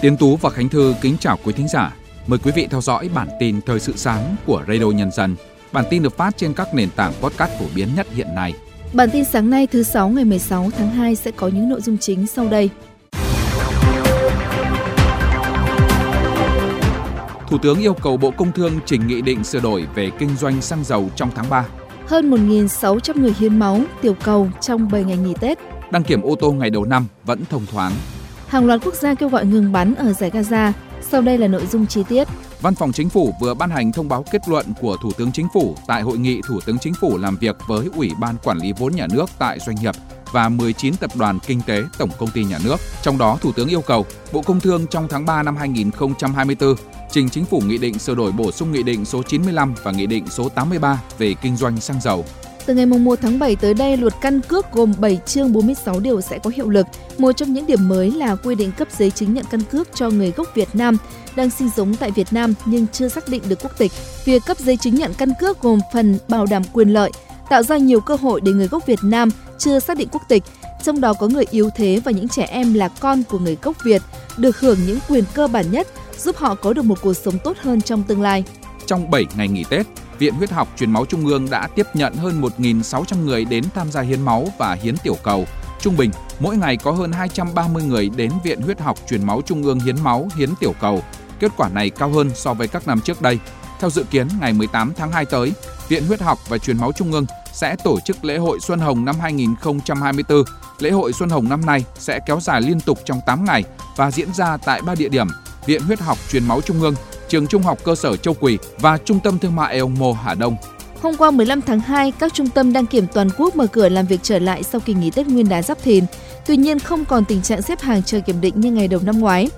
Tiến Tú và Khánh Thư kính chào quý thính giả. Mời quý vị theo dõi bản tin thời sự sáng của Radio Nhân dân. Bản tin được phát trên các nền tảng podcast phổ biến nhất hiện nay. Bản tin sáng nay thứ 6 ngày 16 tháng 2 sẽ có những nội dung chính sau đây. Thủ tướng yêu cầu Bộ Công Thương trình nghị định sửa đổi về kinh doanh xăng dầu trong tháng 3. Hơn 1.600 người hiến máu, tiểu cầu trong 7 ngày nghỉ Tết. Đăng kiểm ô tô ngày đầu năm vẫn thông thoáng. Hàng loạt quốc gia kêu gọi ngừng bắn ở giải Gaza. Sau đây là nội dung chi tiết. Văn phòng Chính phủ vừa ban hành thông báo kết luận của Thủ tướng Chính phủ tại hội nghị Thủ tướng Chính phủ làm việc với Ủy ban Quản lý vốn nhà nước tại doanh nghiệp và 19 tập đoàn kinh tế tổng công ty nhà nước. Trong đó, Thủ tướng yêu cầu Bộ Công Thương trong tháng 3 năm 2024 trình Chính phủ nghị định sửa đổi bổ sung nghị định số 95 và nghị định số 83 về kinh doanh xăng dầu. Từ ngày 1 tháng 7 tới đây, luật căn cước gồm 7 chương 46 điều sẽ có hiệu lực. Một trong những điểm mới là quy định cấp giấy chứng nhận căn cước cho người gốc Việt Nam đang sinh sống tại Việt Nam nhưng chưa xác định được quốc tịch. Việc cấp giấy chứng nhận căn cước gồm phần bảo đảm quyền lợi, tạo ra nhiều cơ hội để người gốc Việt Nam chưa xác định quốc tịch, trong đó có người yếu thế và những trẻ em là con của người gốc Việt, được hưởng những quyền cơ bản nhất, giúp họ có được một cuộc sống tốt hơn trong tương lai. Trong 7 ngày nghỉ Tết, Viện Huyết học Truyền máu Trung ương đã tiếp nhận hơn 1.600 người đến tham gia hiến máu và hiến tiểu cầu. Trung bình, mỗi ngày có hơn 230 người đến Viện Huyết học Truyền máu Trung ương hiến máu, hiến tiểu cầu. Kết quả này cao hơn so với các năm trước đây. Theo dự kiến, ngày 18 tháng 2 tới, Viện Huyết học và Truyền máu Trung ương sẽ tổ chức lễ hội Xuân Hồng năm 2024. Lễ hội Xuân Hồng năm nay sẽ kéo dài liên tục trong 8 ngày và diễn ra tại 3 địa điểm: Viện Huyết học Truyền máu Trung ương, Trường Trung học cơ sở Châu Quỳ và Trung tâm Thương mại Eomo Hà Đông. Hôm qua 15 tháng 2, các trung tâm đăng kiểm toàn quốc mở cửa làm việc trở lại sau kỳ nghỉ Tết Nguyên đán Giáp Thìn. Tuy nhiên không còn tình trạng xếp hàng chờ kiểm định như ngày đầu năm ngoái.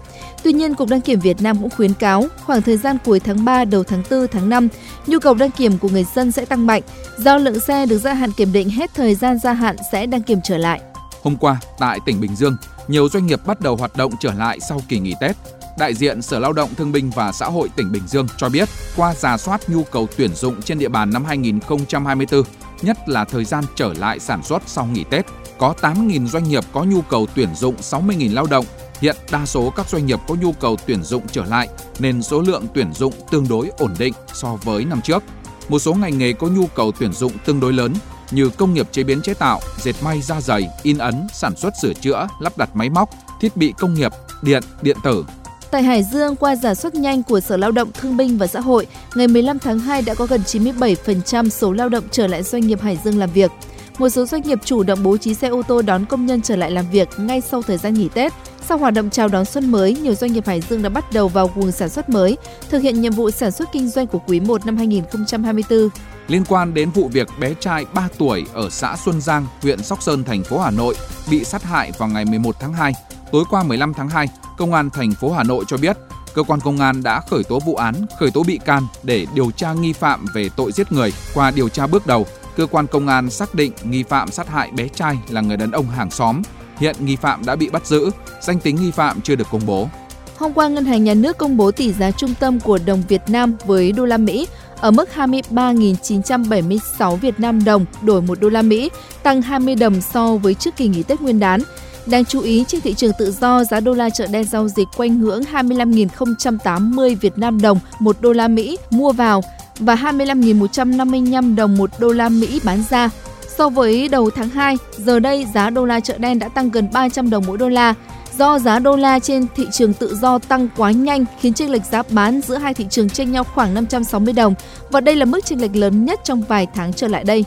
Tuy nhiên, Cục Đăng kiểm Việt Nam cũng khuyến cáo khoảng thời gian cuối tháng 3 đầu tháng 4 tháng 5, nhu cầu đăng kiểm của người dân sẽ tăng mạnh. Do lượng xe được gia hạn kiểm định hết thời gian gia hạn sẽ đăng kiểm trở lại. Hôm qua, tại tỉnh Bình Dương, nhiều doanh nghiệp bắt đầu hoạt động trở lại sau kỳ nghỉ Tết. Đại diện Sở Lao động Thương binh và Xã hội tỉnh Bình Dương cho biết, qua giả soát nhu cầu tuyển dụng trên địa bàn năm 2024, nhất là thời gian trở lại sản xuất sau nghỉ Tết, có 8.000 doanh nghiệp có nhu cầu tuyển dụng 60.000 lao động. Hiện đa số các doanh nghiệp có nhu cầu tuyển dụng trở lại nên số lượng tuyển dụng tương đối ổn định so với năm trước. Một số ngành nghề có nhu cầu tuyển dụng tương đối lớn như công nghiệp chế biến chế tạo, dệt may da dày, in ấn, sản xuất sửa chữa, lắp đặt máy móc, thiết bị công nghiệp, điện, điện tử, Tại Hải Dương, qua giả soát nhanh của Sở Lao động Thương binh và Xã hội, ngày 15 tháng 2 đã có gần 97% số lao động trở lại doanh nghiệp Hải Dương làm việc. Một số doanh nghiệp chủ động bố trí xe ô tô đón công nhân trở lại làm việc ngay sau thời gian nghỉ Tết. Sau hoạt động chào đón xuân mới, nhiều doanh nghiệp Hải Dương đã bắt đầu vào vùng sản xuất mới, thực hiện nhiệm vụ sản xuất kinh doanh của quý 1 năm 2024. Liên quan đến vụ việc bé trai 3 tuổi ở xã Xuân Giang, huyện Sóc Sơn, thành phố Hà Nội bị sát hại vào ngày 11 tháng 2, tối qua 15 tháng 2, Công an thành phố Hà Nội cho biết, cơ quan công an đã khởi tố vụ án, khởi tố bị can để điều tra nghi phạm về tội giết người. Qua điều tra bước đầu, cơ quan công an xác định nghi phạm sát hại bé trai là người đàn ông hàng xóm. Hiện nghi phạm đã bị bắt giữ, danh tính nghi phạm chưa được công bố. Hôm qua, Ngân hàng Nhà nước công bố tỷ giá trung tâm của đồng Việt Nam với đô la Mỹ ở mức 23.976 Việt Nam đồng đổi 1 đô la Mỹ, tăng 20 đồng so với trước kỳ nghỉ Tết Nguyên đán. Đáng chú ý, trên thị trường tự do, giá đô la chợ đen giao dịch quanh ngưỡng 25.080 Việt Nam đồng một đô la Mỹ mua vào và 25.155 đồng một đô la Mỹ bán ra. So với đầu tháng 2, giờ đây giá đô la chợ đen đã tăng gần 300 đồng mỗi đô la. Do giá đô la trên thị trường tự do tăng quá nhanh khiến chênh lệch giá bán giữa hai thị trường chênh nhau khoảng 560 đồng và đây là mức chênh lệch lớn nhất trong vài tháng trở lại đây.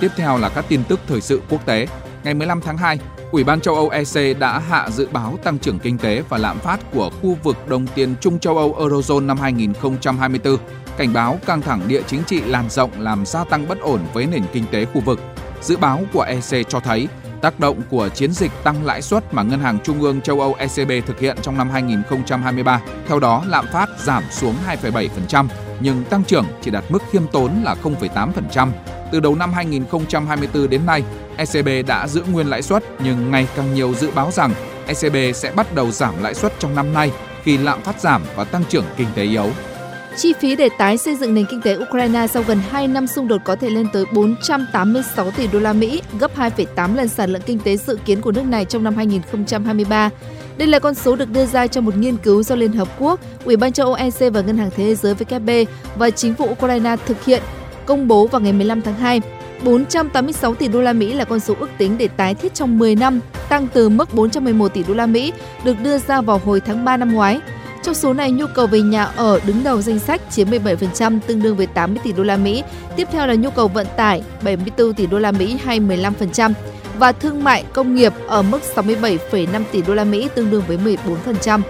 Tiếp theo là các tin tức thời sự quốc tế. Ngày 15 tháng 2, Ủy ban châu Âu EC đã hạ dự báo tăng trưởng kinh tế và lạm phát của khu vực đồng tiền Trung châu Âu Eurozone năm 2024, cảnh báo căng thẳng địa chính trị lan rộng làm gia tăng bất ổn với nền kinh tế khu vực. Dự báo của EC cho thấy tác động của chiến dịch tăng lãi suất mà Ngân hàng Trung ương châu Âu ECB thực hiện trong năm 2023. Theo đó, lạm phát giảm xuống 2,7%, nhưng tăng trưởng chỉ đạt mức khiêm tốn là 0,8%, từ đầu năm 2024 đến nay, ECB đã giữ nguyên lãi suất nhưng ngày càng nhiều dự báo rằng ECB sẽ bắt đầu giảm lãi suất trong năm nay khi lạm phát giảm và tăng trưởng kinh tế yếu. Chi phí để tái xây dựng nền kinh tế Ukraine sau gần 2 năm xung đột có thể lên tới 486 tỷ đô la Mỹ, gấp 2,8 lần sản lượng kinh tế dự kiến của nước này trong năm 2023. Đây là con số được đưa ra trong một nghiên cứu do Liên Hợp Quốc, Ủy ban châu Âu EC và Ngân hàng Thế giới WB và chính phủ Ukraine thực hiện, công bố vào ngày 15 tháng 2. 486 tỷ đô la Mỹ là con số ước tính để tái thiết trong 10 năm, tăng từ mức 411 tỷ đô la Mỹ được đưa ra vào hồi tháng 3 năm ngoái. Trong số này, nhu cầu về nhà ở đứng đầu danh sách chiếm 17%, tương đương với 80 tỷ đô la Mỹ. Tiếp theo là nhu cầu vận tải 74 tỷ đô la Mỹ hay 15% và thương mại công nghiệp ở mức 67,5 tỷ đô la Mỹ tương đương với 14%.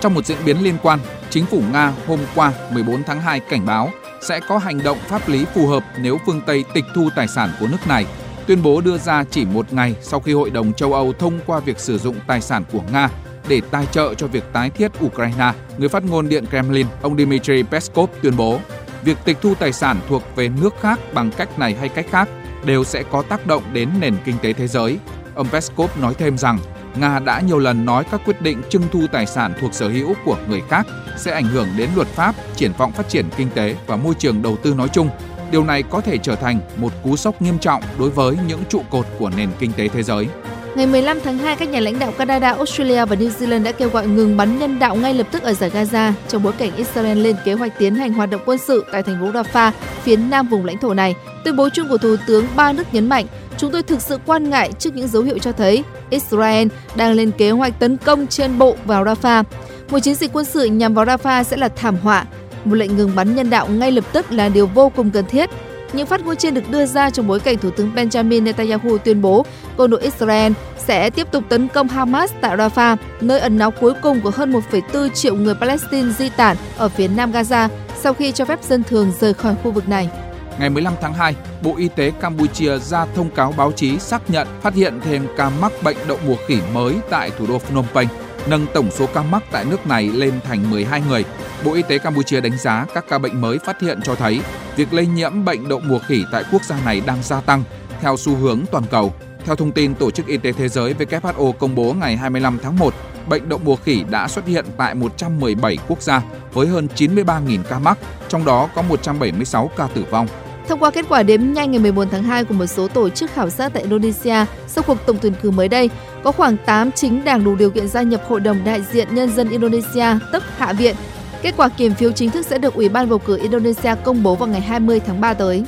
Trong một diễn biến liên quan, chính phủ Nga hôm qua 14 tháng 2 cảnh báo sẽ có hành động pháp lý phù hợp nếu phương Tây tịch thu tài sản của nước này. Tuyên bố đưa ra chỉ một ngày sau khi Hội đồng châu Âu thông qua việc sử dụng tài sản của Nga để tài trợ cho việc tái thiết Ukraine. Người phát ngôn Điện Kremlin, ông Dmitry Peskov tuyên bố, việc tịch thu tài sản thuộc về nước khác bằng cách này hay cách khác đều sẽ có tác động đến nền kinh tế thế giới. Ông Peskov nói thêm rằng Nga đã nhiều lần nói các quyết định trưng thu tài sản thuộc sở hữu của người khác sẽ ảnh hưởng đến luật pháp, triển vọng phát triển kinh tế và môi trường đầu tư nói chung. Điều này có thể trở thành một cú sốc nghiêm trọng đối với những trụ cột của nền kinh tế thế giới. Ngày 15 tháng 2, các nhà lãnh đạo Canada, Australia và New Zealand đã kêu gọi ngừng bắn nhân đạo ngay lập tức ở giải Gaza trong bối cảnh Israel lên kế hoạch tiến hành hoạt động quân sự tại thành phố Rafah, phía nam vùng lãnh thổ này. Tuyên bố chung của Thủ tướng ba nước nhấn mạnh, chúng tôi thực sự quan ngại trước những dấu hiệu cho thấy Israel đang lên kế hoạch tấn công trên bộ vào Rafah. Một chiến dịch quân sự nhằm vào Rafah sẽ là thảm họa. Một lệnh ngừng bắn nhân đạo ngay lập tức là điều vô cùng cần thiết. Những phát ngôn trên được đưa ra trong bối cảnh Thủ tướng Benjamin Netanyahu tuyên bố quân đội Israel sẽ tiếp tục tấn công Hamas tại Rafah, nơi ẩn náu cuối cùng của hơn 1,4 triệu người Palestine di tản ở phía nam Gaza sau khi cho phép dân thường rời khỏi khu vực này. Ngày 15 tháng 2, Bộ Y tế Campuchia ra thông cáo báo chí xác nhận phát hiện thêm ca mắc bệnh đậu mùa khỉ mới tại thủ đô Phnom Penh, nâng tổng số ca mắc tại nước này lên thành 12 người. Bộ Y tế Campuchia đánh giá các ca bệnh mới phát hiện cho thấy việc lây nhiễm bệnh đậu mùa khỉ tại quốc gia này đang gia tăng theo xu hướng toàn cầu. Theo thông tin Tổ chức Y tế Thế giới WHO công bố ngày 25 tháng 1, bệnh đậu mùa khỉ đã xuất hiện tại 117 quốc gia với hơn 93.000 ca mắc, trong đó có 176 ca tử vong. Thông qua kết quả đếm nhanh ngày 14 tháng 2 của một số tổ chức khảo sát tại Indonesia sau cuộc tổng tuyển cử mới đây, có khoảng 8 chính đảng đủ điều kiện gia nhập Hội đồng Đại diện Nhân dân Indonesia, tức Hạ viện. Kết quả kiểm phiếu chính thức sẽ được Ủy ban bầu cử Indonesia công bố vào ngày 20 tháng 3 tới.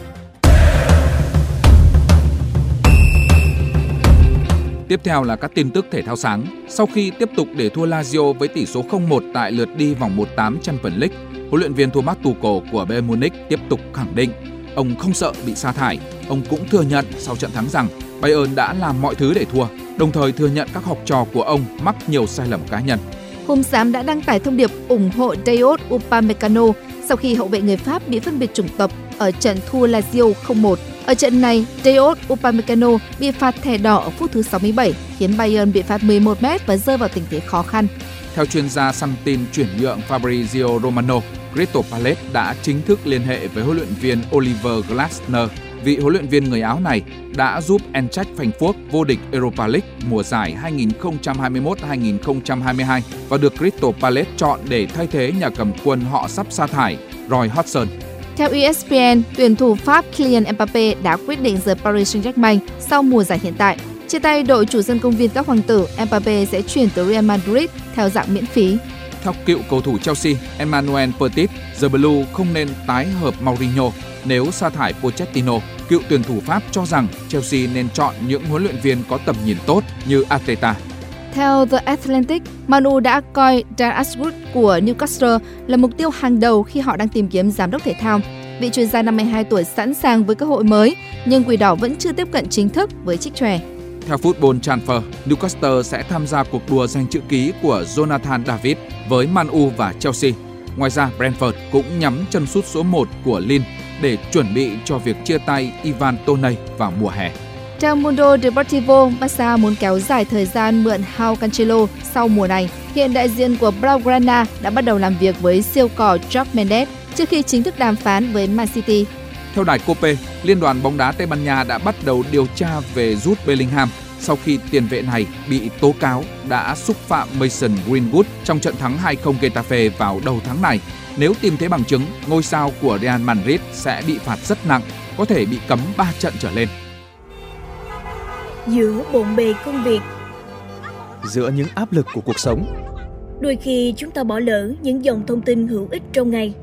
Tiếp theo là các tin tức thể thao sáng. Sau khi tiếp tục để thua Lazio với tỷ số 0-1 tại lượt đi vòng 1/8 Champions League, huấn luyện viên Thomas Tuchel của Bayern Munich tiếp tục khẳng định ông không sợ bị sa thải. Ông cũng thừa nhận sau trận thắng rằng Bayern đã làm mọi thứ để thua, đồng thời thừa nhận các học trò của ông mắc nhiều sai lầm cá nhân. Hùng Xám đã đăng tải thông điệp ủng hộ Dayot Upamecano sau khi hậu vệ người Pháp bị phân biệt chủng tộc ở trận thua Lazio 0-1. Ở trận này, Dayot Upamecano bị phạt thẻ đỏ ở phút thứ 67, khiến Bayern bị phạt 11 mét và rơi vào tình thế khó khăn. Theo chuyên gia săn tin chuyển nhượng Fabrizio Romano, Crystal Palace đã chính thức liên hệ với huấn luyện viên Oliver Glasner. Vị huấn luyện viên người Áo này đã giúp Eintracht Frankfurt vô địch Europa League mùa giải 2021-2022 và được Crystal Palace chọn để thay thế nhà cầm quân họ sắp sa thải Roy Hodgson. Theo ESPN, tuyển thủ Pháp Kylian Mbappe đã quyết định rời Paris Saint-Germain sau mùa giải hiện tại. Chia tay đội chủ sân công viên các hoàng tử, Mbappe sẽ chuyển tới Real Madrid theo dạng miễn phí. Theo cựu cầu thủ Chelsea Emmanuel Petit, The Blue không nên tái hợp Mourinho nếu sa thải Pochettino. Cựu tuyển thủ Pháp cho rằng Chelsea nên chọn những huấn luyện viên có tầm nhìn tốt như Arteta. Theo The Atlantic, Manu đã coi Dan Ashwood của Newcastle là mục tiêu hàng đầu khi họ đang tìm kiếm giám đốc thể thao. Vị chuyên gia 52 tuổi sẵn sàng với cơ hội mới, nhưng Quỷ Đỏ vẫn chưa tiếp cận chính thức với chiếc chòe. Theo Football Transfer, Newcastle sẽ tham gia cuộc đua giành chữ ký của Jonathan David với Man U và Chelsea. Ngoài ra, Brentford cũng nhắm chân sút số 1 của Lille để chuẩn bị cho việc chia tay Ivan Toney vào mùa hè. Theo Mundo Deportivo, Barca muốn kéo dài thời gian mượn Hao Cancelo sau mùa này. Hiện đại diện của Blaugrana đã bắt đầu làm việc với siêu cò Jock Mendes trước khi chính thức đàm phán với Man City. Theo đài Cope, Liên đoàn bóng đá Tây Ban Nha đã bắt đầu điều tra về Jude Bellingham sau khi tiền vệ này bị tố cáo đã xúc phạm Mason Greenwood trong trận thắng 2-0 Getafe vào đầu tháng này. Nếu tìm thấy bằng chứng, ngôi sao của Real Madrid sẽ bị phạt rất nặng, có thể bị cấm 3 trận trở lên. Giữa bộn bề công việc, giữa những áp lực của cuộc sống, đôi khi chúng ta bỏ lỡ những dòng thông tin hữu ích trong ngày.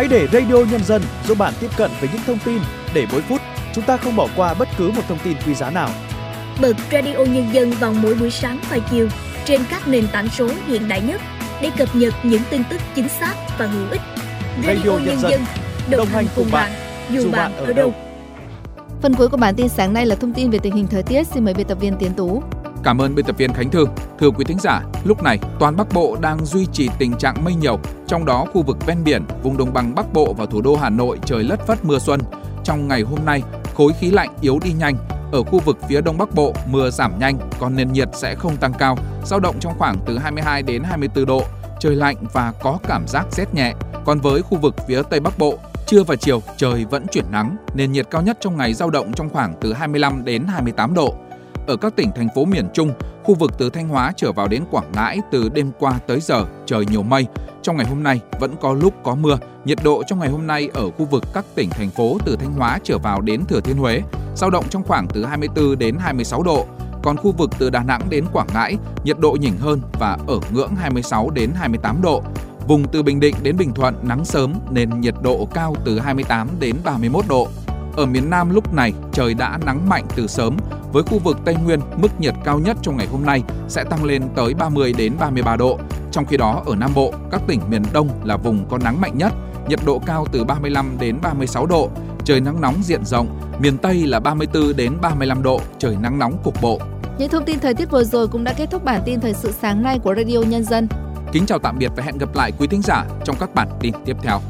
Hãy để Radio Nhân dân giúp bạn tiếp cận với những thông tin để mỗi phút chúng ta không bỏ qua bất cứ một thông tin quý giá nào. Bật Radio Nhân dân vào mỗi buổi sáng và chiều trên các nền tảng số hiện đại nhất để cập nhật những tin tức chính xác và hữu ích. Radio, Radio Nhân, Nhân dân đồng hành cùng bạn, dù bạn ở đâu. Phần cuối của bản tin sáng nay là thông tin về tình hình thời tiết. Xin mời biên tập viên Tiến Tú. Cảm ơn biên tập viên Khánh Thư. Thưa quý thính giả, lúc này toàn Bắc Bộ đang duy trì tình trạng mây nhiều, trong đó khu vực ven biển, vùng đồng bằng Bắc Bộ và thủ đô Hà Nội trời lất phất mưa xuân. Trong ngày hôm nay, khối khí lạnh yếu đi nhanh, ở khu vực phía Đông Bắc Bộ, mưa giảm nhanh, còn nền nhiệt sẽ không tăng cao, dao động trong khoảng từ 22 đến 24 độ, trời lạnh và có cảm giác rét nhẹ. Còn với khu vực phía Tây Bắc Bộ, trưa và chiều trời vẫn chuyển nắng, nền nhiệt cao nhất trong ngày dao động trong khoảng từ 25 đến 28 độ. Ở các tỉnh thành phố miền Trung, khu vực từ Thanh Hóa trở vào đến Quảng Ngãi từ đêm qua tới giờ trời nhiều mây. Trong ngày hôm nay vẫn có lúc có mưa. Nhiệt độ trong ngày hôm nay ở khu vực các tỉnh thành phố từ Thanh Hóa trở vào đến Thừa Thiên Huế dao động trong khoảng từ 24 đến 26 độ. Còn khu vực từ Đà Nẵng đến Quảng Ngãi, nhiệt độ nhỉnh hơn và ở ngưỡng 26 đến 28 độ. Vùng từ Bình Định đến Bình Thuận nắng sớm nên nhiệt độ cao từ 28 đến 31 độ. Ở miền Nam lúc này trời đã nắng mạnh từ sớm, với khu vực Tây Nguyên mức nhiệt cao nhất trong ngày hôm nay sẽ tăng lên tới 30 đến 33 độ. Trong khi đó ở Nam Bộ, các tỉnh miền Đông là vùng có nắng mạnh nhất, nhiệt độ cao từ 35 đến 36 độ, trời nắng nóng diện rộng, miền Tây là 34 đến 35 độ, trời nắng nóng cục bộ. Những thông tin thời tiết vừa rồi cũng đã kết thúc bản tin thời sự sáng nay của Radio Nhân dân. Kính chào tạm biệt và hẹn gặp lại quý thính giả trong các bản tin tiếp theo.